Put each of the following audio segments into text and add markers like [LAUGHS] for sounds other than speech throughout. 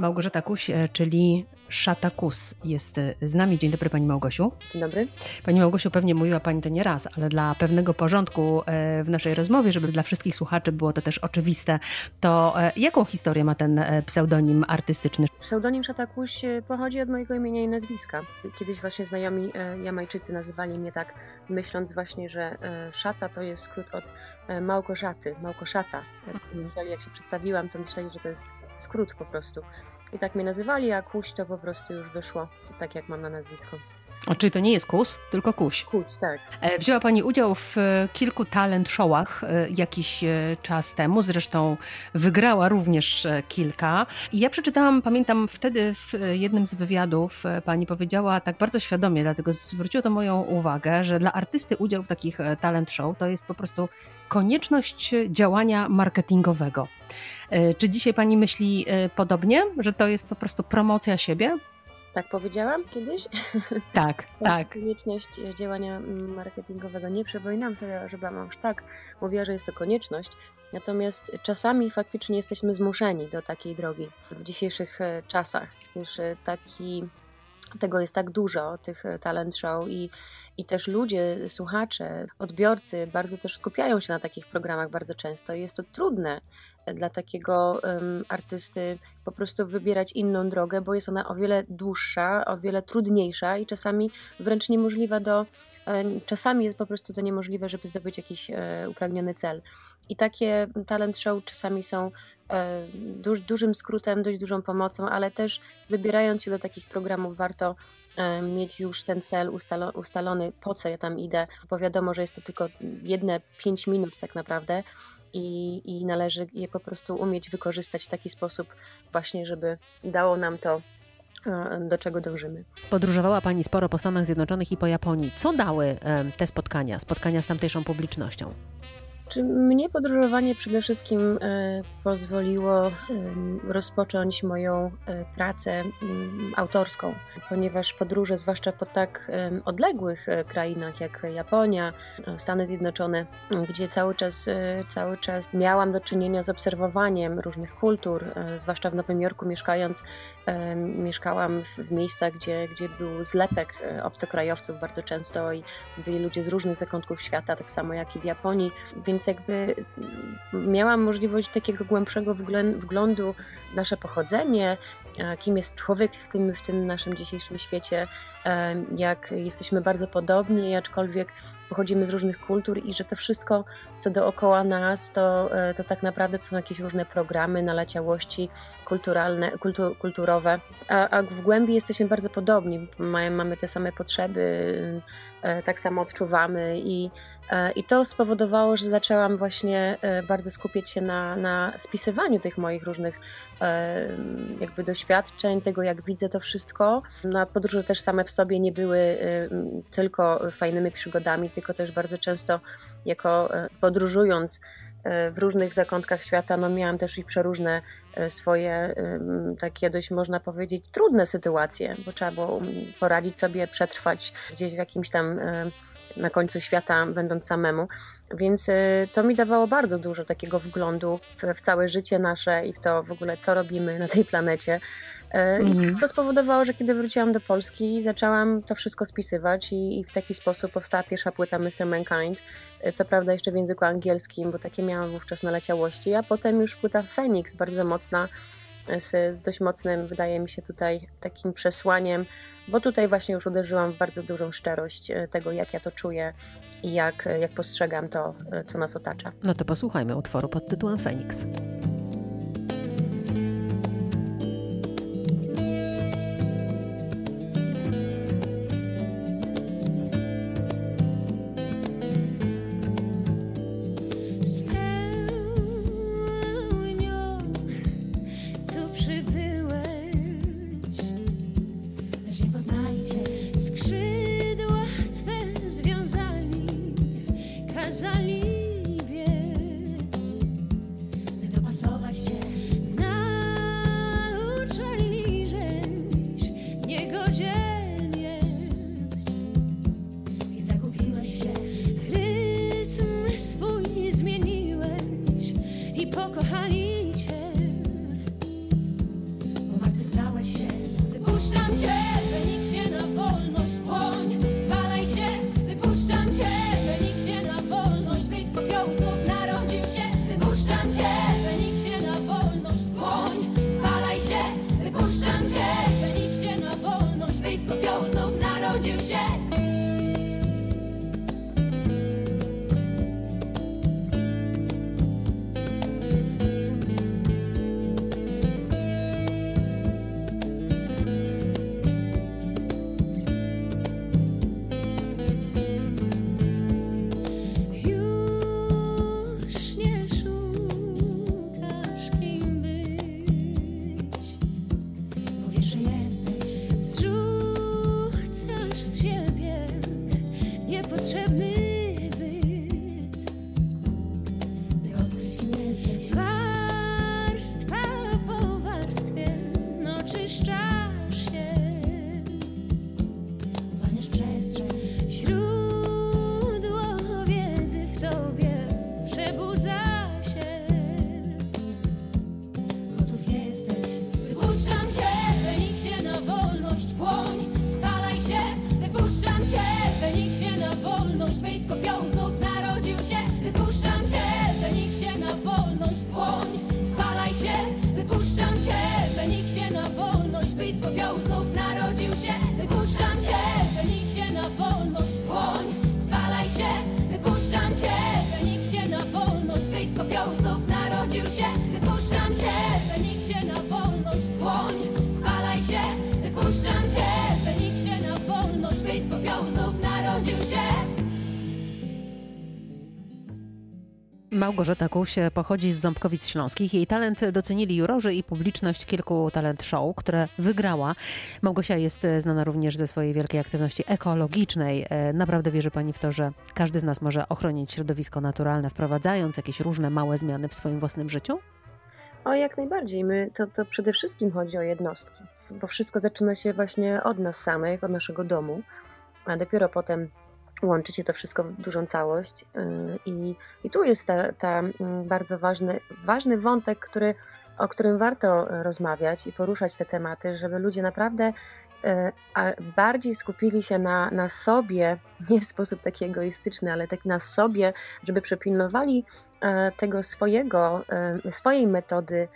Małgorzata Kuś, e, czyli Szatakus jest e, z nami. Dzień dobry Pani Małgosiu. Dzień dobry. Pani Małgosiu, pewnie mówiła Pani to nie raz, ale dla pewnego porządku e, w naszej rozmowie, żeby dla wszystkich słuchaczy było to też oczywiste, to jaką historię ma ten pseudonim artystyczny? Pseudonim Szatakuś pochodzi od mojego imienia i nazwiska. Kiedyś właśnie znajomi Jamajczycy nazywali mnie tak, myśląc właśnie, że Szata to jest skrót od Małgorzaty, Małgorzata. Jak, jak się przedstawiłam, to myśleli, że to jest skrót po prostu. I tak mnie nazywali, a Kuś to po prostu już wyszło tak, jak mam na nazwisko. O, czyli to nie jest kus, tylko kuś. Kuś, tak. E, wzięła Pani udział w e, kilku talent showach e, jakiś czas temu, zresztą wygrała również kilka. I ja przeczytałam, pamiętam wtedy w jednym z wywiadów Pani powiedziała tak bardzo świadomie, dlatego zwróciło to moją uwagę, że dla artysty udział w takich talent show to jest po prostu konieczność działania marketingowego. Czy dzisiaj Pani myśli podobnie, że to jest po prostu promocja siebie? Tak powiedziałam kiedyś? [LAUGHS] Tak, [LAUGHS] tak. Konieczność działania marketingowego. Nie przypominam sobie, żeby aż tak mówiła, że jest to konieczność. Natomiast czasami faktycznie jesteśmy zmuszeni do takiej drogi w dzisiejszych e, czasach. Już e, taki, tego jest tak dużo, tych e, talent show i, i też ludzie, słuchacze, odbiorcy bardzo też skupiają się na takich programach bardzo często i jest to trudne dla takiego um, artysty po prostu wybierać inną drogę, bo jest ona o wiele dłuższa, o wiele trudniejsza i czasami wręcz niemożliwa do. E, czasami jest po prostu to niemożliwe, żeby zdobyć jakiś e, upragniony cel. I takie talent show czasami są e, duż, dużym skrótem, dość dużą pomocą, ale też wybierając się do takich programów warto e, mieć już ten cel ustalo, ustalony, po co ja tam idę, bo wiadomo, że jest to tylko jedne 5 minut tak naprawdę, i, i należy je po prostu umieć wykorzystać w taki sposób właśnie, żeby dało nam to e, do czego dążymy. Podróżowała Pani sporo po Stanach Zjednoczonych i po Japonii. Co dały te spotkania, spotkania z tamtejszą publicznością? Czy mnie podróżowanie przede wszystkim e, pozwoliło e, rozpocząć moją e, pracę autorską, ponieważ podróże, zwłaszcza po tak odległych krainach jak Japonia, Stany Zjednoczone, gdzie cały czas, cały czas miałam do czynienia z obserwowaniem różnych kultur, zwłaszcza w Nowym Jorku mieszkając, mieszkałam w miejscach, gdzie, gdzie był zlepek obcokrajowców bardzo często i byli ludzie z różnych zakątków świata, tak samo jak i w Japonii, więc więc jakby miałam możliwość takiego głębszego wglądu w nasze pochodzenie, kim jest człowiek w tym, w tym naszym dzisiejszym świecie, jak jesteśmy bardzo podobni, aczkolwiek pochodzimy z różnych kultur i że to wszystko, co dookoła nas, to, e, to tak naprawdę są jakieś różne programy, naleciałości kulturalne, kultu, kulturowe, a, a w głębi jesteśmy bardzo podobni, mamy te same potrzeby, e, tak samo odczuwamy i E, I to spowodowało, że zaczęłam właśnie e, bardzo skupiać się na, na spisywaniu tych moich różnych e, jakby doświadczeń, tego jak widzę to wszystko. Na podróże też same w sobie nie były tylko fajnymi przygodami, tylko też bardzo często jako podróżując w różnych zakątkach świata, no miałam też i przeróżne swoje takie dość można powiedzieć trudne sytuacje, bo trzeba było poradzić sobie, przetrwać gdzieś w jakimś tam na końcu świata, będąc samemu. Więc y, to mi dawało bardzo dużo takiego wglądu w, w całe życie nasze i w to w ogóle, co robimy na tej planecie. Mm. I to spowodowało, że kiedy wróciłam do Polski, zaczęłam to wszystko spisywać i, i, w taki sposób powstała pierwsza płyta Mr. Mankind. Y, co prawda jeszcze w języku angielskim, bo takie miałam wówczas naleciałości, a potem już płyta Phoenix, bardzo mocna, z, z dość mocnym, wydaje mi się, tutaj takim przesłaniem, bo tutaj właśnie już uderzyłam w bardzo dużą szczerość e, tego, jak ja to czuję i jak, jak postrzegam to, e, co nas otacza. No to posłuchajmy utworu pod tytułem Feniks. Yeah. stand here. Małgorzata Kuś pochodzi z Ząbkowic Śląskich. Jej talent docenili jurorzy i publiczność kilku talent show, które wygrała. Małgosia jest znana również ze swojej wielkiej aktywności ekologicznej. E, naprawdę wierzy Pani w to, że każdy z nas może ochronić środowisko naturalne, wprowadzając jakieś różne małe zmiany w swoim własnym życiu? O, jak najbardziej. My, to, to przede wszystkim chodzi o jednostki, bo wszystko zaczyna się właśnie od nas samych, od naszego domu, a dopiero potem łączy się to wszystko w dużą całość. Y, I, i tu jest ta, ta mm, bardzo ważny, ważny wątek, który, o którym warto rozmawiać i poruszać te tematy, żeby ludzie naprawdę y, bardziej skupili się na, na sobie, [LAUGHS] nie w sposób taki egoistyczny, ale tak na sobie, żeby przepilnowali y, tego swojego, swojej metody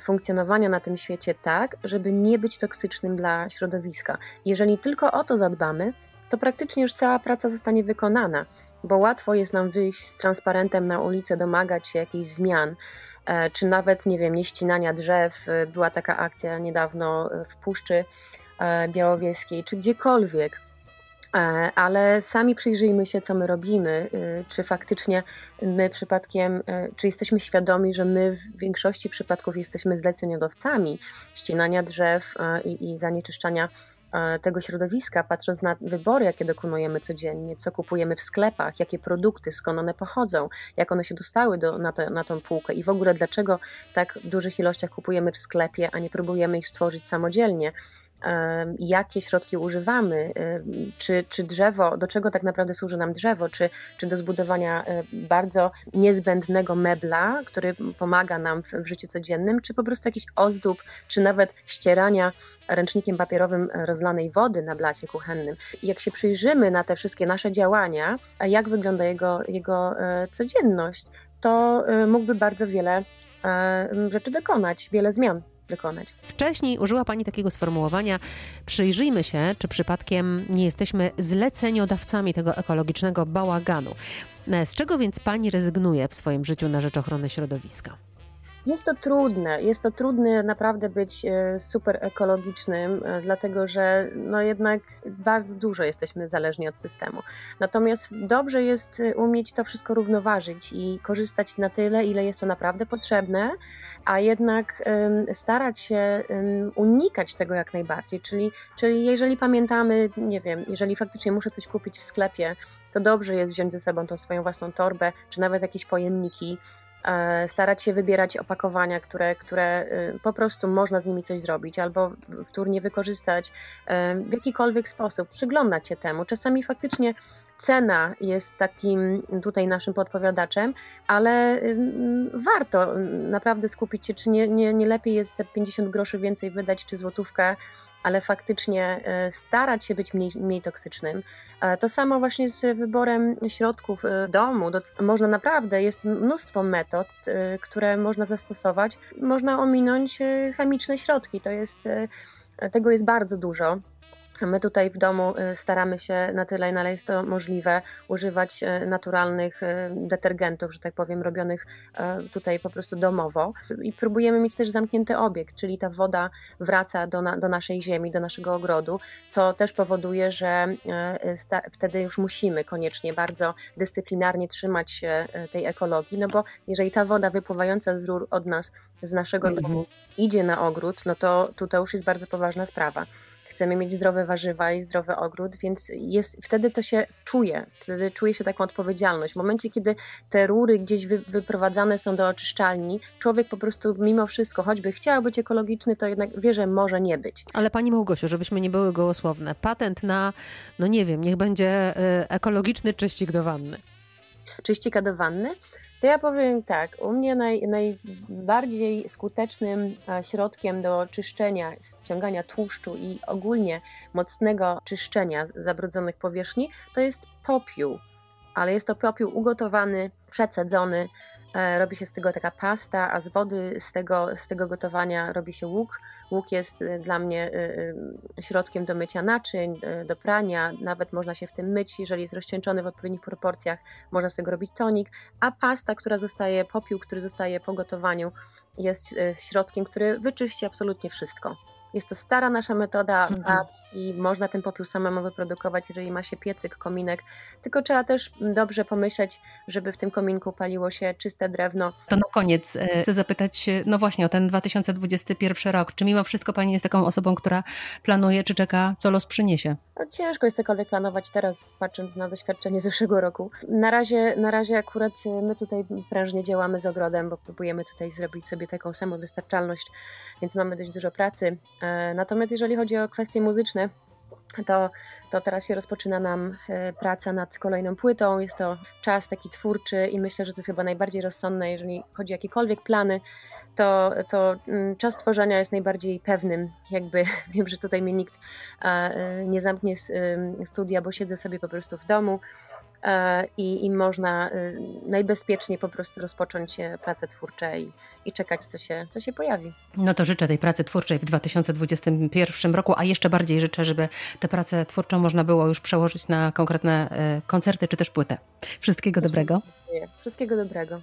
funkcjonowania na tym świecie tak, żeby nie być toksycznym dla środowiska. Jeżeli tylko o to zadbamy, to praktycznie już cała praca zostanie wykonana, bo łatwo jest nam wyjść z transparentem na ulicę, domagać się jakichś zmian, e, czy nawet, nie wiem, nieścinania drzew. E, była taka akcja niedawno e, w Puszczy Białowieskiej, czy gdziekolwiek. Ale sami przyjrzyjmy się, co my robimy, czy faktycznie my przypadkiem, czy jesteśmy świadomi, że my w większości przypadków jesteśmy zleceniodawcami ścinania drzew i, i zanieczyszczania tego środowiska, patrząc na wybory, jakie dokonujemy codziennie, co kupujemy w sklepach, jakie produkty, skąd one pochodzą, jak one się dostały do, na, to, na tą półkę i w ogóle dlaczego tak w dużych ilościach kupujemy w sklepie, a nie próbujemy ich stworzyć samodzielnie jakie środki używamy, czy, czy drzewo, do czego tak naprawdę służy nam drzewo, czy, czy do zbudowania e, bardzo niezbędnego mebla, który pomaga nam w, w życiu codziennym, czy po prostu jakiś ozdób, czy nawet ścierania ręcznikiem papierowym rozlanej wody na blacie kuchennym. Jak się przyjrzymy na te wszystkie nasze działania, jak wygląda jego, jego e, codzienność, to e, mógłby bardzo wiele rzeczy dokonać, wiele zmian Wcześniej użyła Pani takiego sformułowania: przyjrzyjmy się, czy przypadkiem nie jesteśmy zleceniodawcami tego ekologicznego bałaganu. Z czego więc Pani rezygnuje w swoim życiu na rzecz ochrony środowiska? Jest to trudne, jest to trudne naprawdę być e, super ekologicznym, e, dlatego że no jednak bardzo dużo jesteśmy zależni od systemu. Natomiast dobrze jest e, umieć to wszystko równoważyć i korzystać na tyle, ile jest to naprawdę potrzebne, a jednak starać się unikać tego jak najbardziej. Czyli, czyli jeżeli pamiętamy, nie wiem, jeżeli faktycznie muszę coś kupić w sklepie, to dobrze jest wziąć ze sobą tą swoją własną torbę, czy nawet jakieś pojemniki starać się wybierać opakowania, które, które y, po prostu można z nimi coś zrobić albo wtórnie wykorzystać e, w jakikolwiek sposób, przyglądać się temu. Czasami faktycznie cena jest takim tutaj naszym podpowiadaczem, ale y, warto naprawdę skupić się, czy nie, nie, nie lepiej jest te 50 groszy więcej wydać, czy złotówkę ale faktycznie e, starać się być mniej, mniej toksycznym. E, to samo właśnie z wyborem środków e, domu. Można naprawdę, jest mnóstwo metod, które można zastosować. Można ominąć chemiczne środki. To jest, tego jest bardzo dużo. My tutaj w domu y, staramy się na tyle, na ile jest to możliwe, używać y, naturalnych y, detergentów, że tak powiem, robionych tutaj po prostu domowo. I próbujemy mieć też zamknięty obiekt, czyli ta woda wraca do, na, do naszej ziemi, do naszego ogrodu. To też powoduje, że wtedy już musimy koniecznie bardzo dyscyplinarnie trzymać się tej ekologii, no bo jeżeli ta woda wypływająca z rur od nas, z naszego domu mhm. idzie na ogród, no to, to już jest bardzo poważna sprawa chcemy mieć zdrowe warzywa i zdrowy ogród, więc jest, wtedy to się czuje, wtedy czuje się taką odpowiedzialność. W momencie, kiedy te rury gdzieś wy, wyprowadzane są do oczyszczalni, człowiek po prostu mimo wszystko, choćby chciał być ekologiczny, to jednak wie, że może nie być. Ale Pani Małgosiu, żebyśmy nie były gołosłowne, patent na, no nie wiem, niech będzie y, ekologiczny czyścik do wanny. Czyścik do wanny? To ja powiem tak, u mnie naj, najbardziej skutecznym e, środkiem do czyszczenia, ściągania tłuszczu i ogólnie mocnego czyszczenia zabrudzonych powierzchni to jest popiół. Ale jest to popiół ugotowany, przecedzony, E, robi się z tego taka pasta, a z wody z tego, z tego gotowania robi się łuk. Łuk jest e, dla mnie e, środkiem do mycia naczyń, do prania, nawet można się w tym myć, jeżeli jest rozcieńczony w odpowiednich proporcjach, można z tego robić tonik, a pasta, która zostaje, popiół, który zostaje po gotowaniu, jest środkiem, który wyczyści absolutnie wszystko. Jest to stara nasza metoda mhm. i można ten popiół samemu wyprodukować, jeżeli ma się piecyk, kominek. Tylko trzeba też dobrze pomyśleć, żeby w tym kominku paliło się czyste drewno. To na koniec e, chcę zapytać, no właśnie o ten 2021 rok. Czy mimo wszystko Pani jest taką osobą, która planuje, czy czeka, co los przyniesie? No, ciężko jest cokolwiek planować teraz, patrząc na doświadczenie zeszłego roku. Na razie, na razie akurat my tutaj prężnie działamy z ogrodem, bo próbujemy tutaj zrobić sobie taką samowystarczalność, więc mamy dość dużo pracy. E, natomiast jeżeli chodzi o kwestie muzyczne, to, to teraz się rozpoczyna nam e, praca nad kolejną płytą. Jest to czas taki twórczy i myślę, że to jest chyba najbardziej rozsądne, jeżeli chodzi o jakiekolwiek plany, to, to mm, czas tworzenia jest najbardziej pewnym. Jakby [LAUGHS] wiem, że tutaj mnie nikt e, nie zamknie studia, bo siedzę sobie po prostu w domu i, i można y, najbezpieczniej po prostu rozpocząć pracę twórcze i, i czekać, co się, co się pojawi. No to życzę tej pracy twórczej w 2021 roku, a jeszcze bardziej życzę, żeby tę pracę twórczą można było już przełożyć na konkretne e, koncerty czy też płytę. Wszystkiego dobrego. Wszystkiego dobrego.